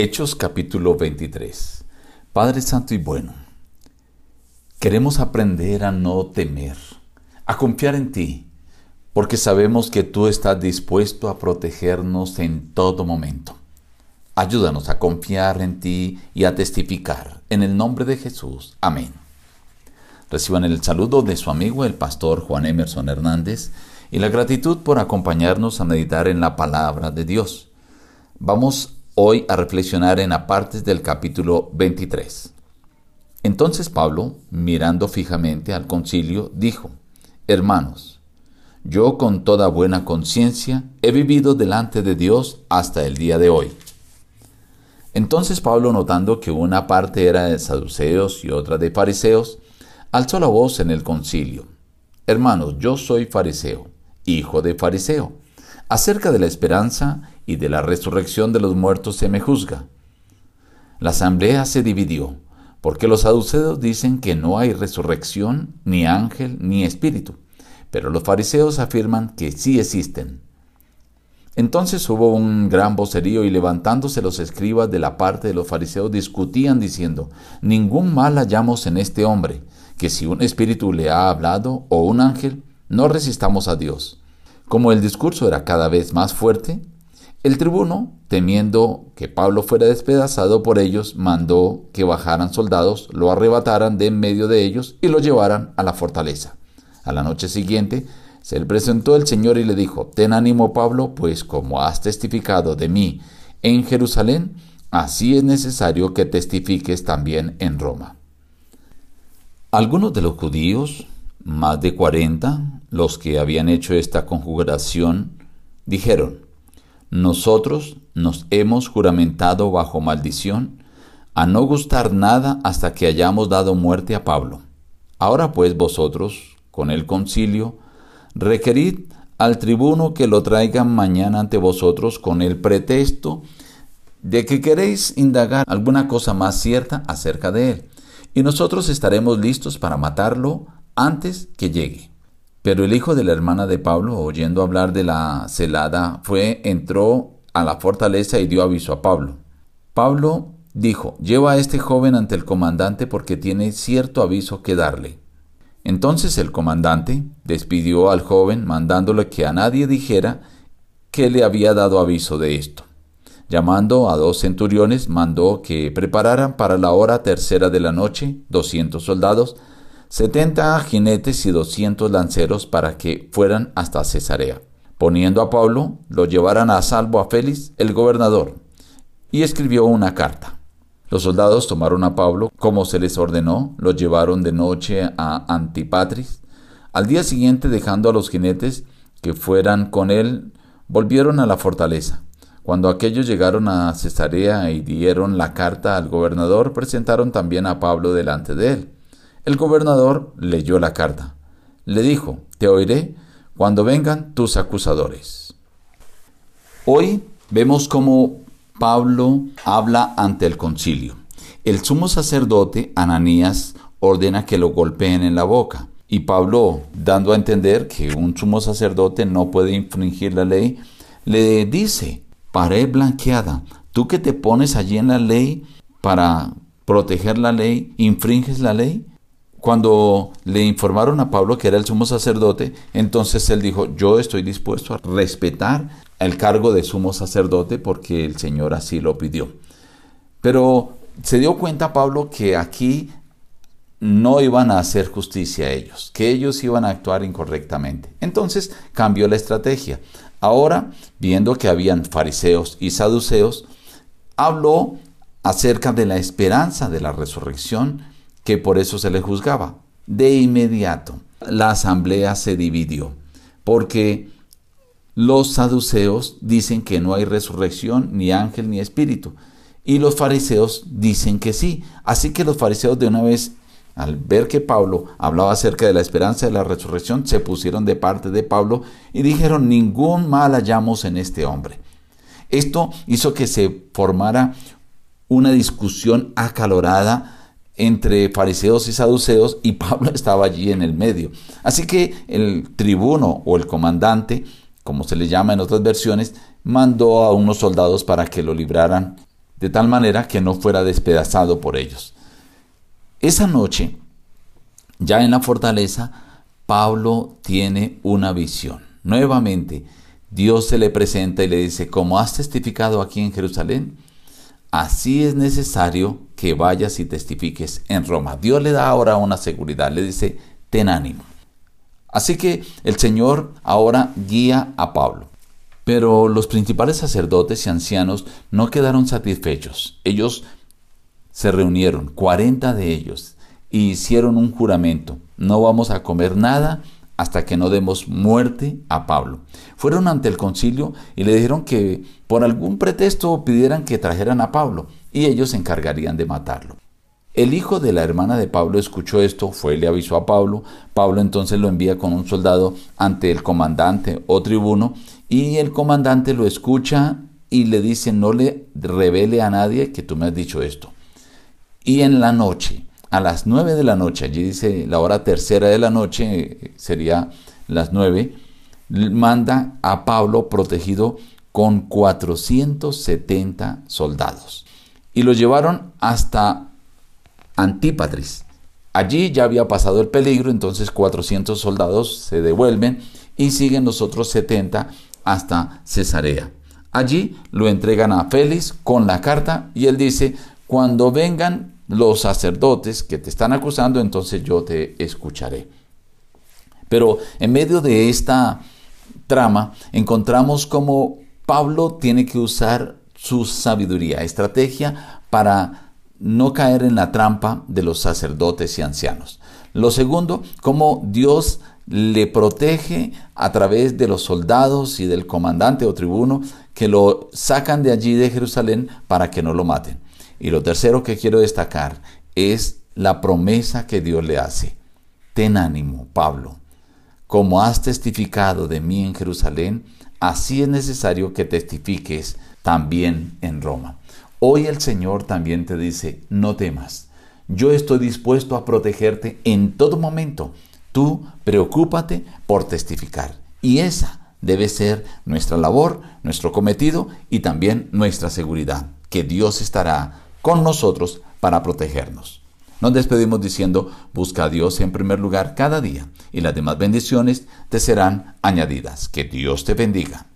Hechos capítulo 23. Padre Santo y bueno, queremos aprender a no temer, a confiar en ti, porque sabemos que tú estás dispuesto a protegernos en todo momento. Ayúdanos a confiar en ti y a testificar. En el nombre de Jesús. Amén. Reciban el saludo de su amigo el pastor Juan Emerson Hernández y la gratitud por acompañarnos a meditar en la palabra de Dios. Vamos hoy a reflexionar en apartes del capítulo 23. Entonces Pablo, mirando fijamente al concilio, dijo, Hermanos, yo con toda buena conciencia he vivido delante de Dios hasta el día de hoy. Entonces Pablo, notando que una parte era de saduceos y otra de fariseos, alzó la voz en el concilio. Hermanos, yo soy fariseo, hijo de fariseo. Acerca de la esperanza y de la resurrección de los muertos se me juzga. La asamblea se dividió, porque los saduceos dicen que no hay resurrección, ni ángel, ni espíritu, pero los fariseos afirman que sí existen. Entonces hubo un gran vocerío y levantándose los escribas de la parte de los fariseos discutían diciendo, ningún mal hallamos en este hombre, que si un espíritu le ha hablado o un ángel, no resistamos a Dios. Como el discurso era cada vez más fuerte, el tribuno, temiendo que Pablo fuera despedazado por ellos, mandó que bajaran soldados, lo arrebataran de en medio de ellos y lo llevaran a la fortaleza. A la noche siguiente se le presentó el Señor y le dijo, Ten ánimo Pablo, pues como has testificado de mí en Jerusalén, así es necesario que testifiques también en Roma. Algunos de los judíos, más de cuarenta, los que habían hecho esta conjugación, dijeron, nosotros nos hemos juramentado bajo maldición a no gustar nada hasta que hayamos dado muerte a Pablo. Ahora pues vosotros, con el concilio, requerid al tribuno que lo traigan mañana ante vosotros con el pretexto de que queréis indagar alguna cosa más cierta acerca de él, y nosotros estaremos listos para matarlo antes que llegue. Pero el hijo de la hermana de Pablo, oyendo hablar de la celada, fue, entró a la fortaleza y dio aviso a Pablo. Pablo dijo, lleva a este joven ante el comandante porque tiene cierto aviso que darle. Entonces el comandante despidió al joven mandándole que a nadie dijera que le había dado aviso de esto. Llamando a dos centuriones, mandó que prepararan para la hora tercera de la noche doscientos soldados, setenta jinetes y doscientos lanceros para que fueran hasta Cesarea. Poniendo a Pablo, lo llevaran a salvo a Félix, el gobernador, y escribió una carta. Los soldados tomaron a Pablo como se les ordenó, lo llevaron de noche a Antipatris. Al día siguiente, dejando a los jinetes que fueran con él, volvieron a la fortaleza. Cuando aquellos llegaron a Cesarea y dieron la carta al gobernador, presentaron también a Pablo delante de él. El gobernador leyó la carta. Le dijo, te oiré cuando vengan tus acusadores. Hoy vemos cómo Pablo habla ante el concilio. El sumo sacerdote Ananías ordena que lo golpeen en la boca. Y Pablo, dando a entender que un sumo sacerdote no puede infringir la ley, le dice, pared blanqueada, tú que te pones allí en la ley para proteger la ley, infringes la ley. Cuando le informaron a Pablo que era el sumo sacerdote, entonces él dijo, yo estoy dispuesto a respetar el cargo de sumo sacerdote porque el Señor así lo pidió. Pero se dio cuenta Pablo que aquí no iban a hacer justicia a ellos, que ellos iban a actuar incorrectamente. Entonces cambió la estrategia. Ahora, viendo que habían fariseos y saduceos, habló acerca de la esperanza de la resurrección que por eso se le juzgaba. De inmediato, la asamblea se dividió, porque los saduceos dicen que no hay resurrección, ni ángel, ni espíritu, y los fariseos dicen que sí. Así que los fariseos de una vez, al ver que Pablo hablaba acerca de la esperanza de la resurrección, se pusieron de parte de Pablo y dijeron, ningún mal hallamos en este hombre. Esto hizo que se formara una discusión acalorada entre fariseos y saduceos y Pablo estaba allí en el medio. Así que el tribuno o el comandante, como se le llama en otras versiones, mandó a unos soldados para que lo libraran de tal manera que no fuera despedazado por ellos. Esa noche, ya en la fortaleza, Pablo tiene una visión. Nuevamente, Dios se le presenta y le dice, como has testificado aquí en Jerusalén, así es necesario que vayas y testifiques en Roma. Dios le da ahora una seguridad, le dice, ten ánimo. Así que el Señor ahora guía a Pablo. Pero los principales sacerdotes y ancianos no quedaron satisfechos. Ellos se reunieron, 40 de ellos, y hicieron un juramento. No vamos a comer nada hasta que no demos muerte a Pablo. Fueron ante el concilio y le dijeron que por algún pretexto pidieran que trajeran a Pablo y ellos se encargarían de matarlo. El hijo de la hermana de Pablo escuchó esto, fue y le avisó a Pablo. Pablo entonces lo envía con un soldado ante el comandante o tribuno y el comandante lo escucha y le dice, no le revele a nadie que tú me has dicho esto. Y en la noche, a las nueve de la noche, allí dice la hora tercera de la noche, sería las nueve, manda a Pablo protegido con 470 soldados. Y lo llevaron hasta Antípatris. Allí ya había pasado el peligro, entonces 400 soldados se devuelven y siguen los otros 70 hasta Cesarea. Allí lo entregan a Félix con la carta y él dice, cuando vengan los sacerdotes que te están acusando, entonces yo te escucharé. Pero en medio de esta trama encontramos como Pablo tiene que usar su sabiduría, estrategia para no caer en la trampa de los sacerdotes y ancianos. Lo segundo, cómo Dios le protege a través de los soldados y del comandante o tribuno que lo sacan de allí de Jerusalén para que no lo maten. Y lo tercero que quiero destacar es la promesa que Dios le hace. Ten ánimo, Pablo. Como has testificado de mí en Jerusalén, así es necesario que testifiques también en Roma. Hoy el Señor también te dice, no temas. Yo estoy dispuesto a protegerte en todo momento Tú preocúpate por testificar. Y esa debe ser nuestra labor, nuestro cometido y también nuestra seguridad, que Dios estará con nosotros para protegernos. Nos despedimos diciendo, busca a Dios en primer lugar cada día y las demás bendiciones te serán añadidas. Que Dios te bendiga.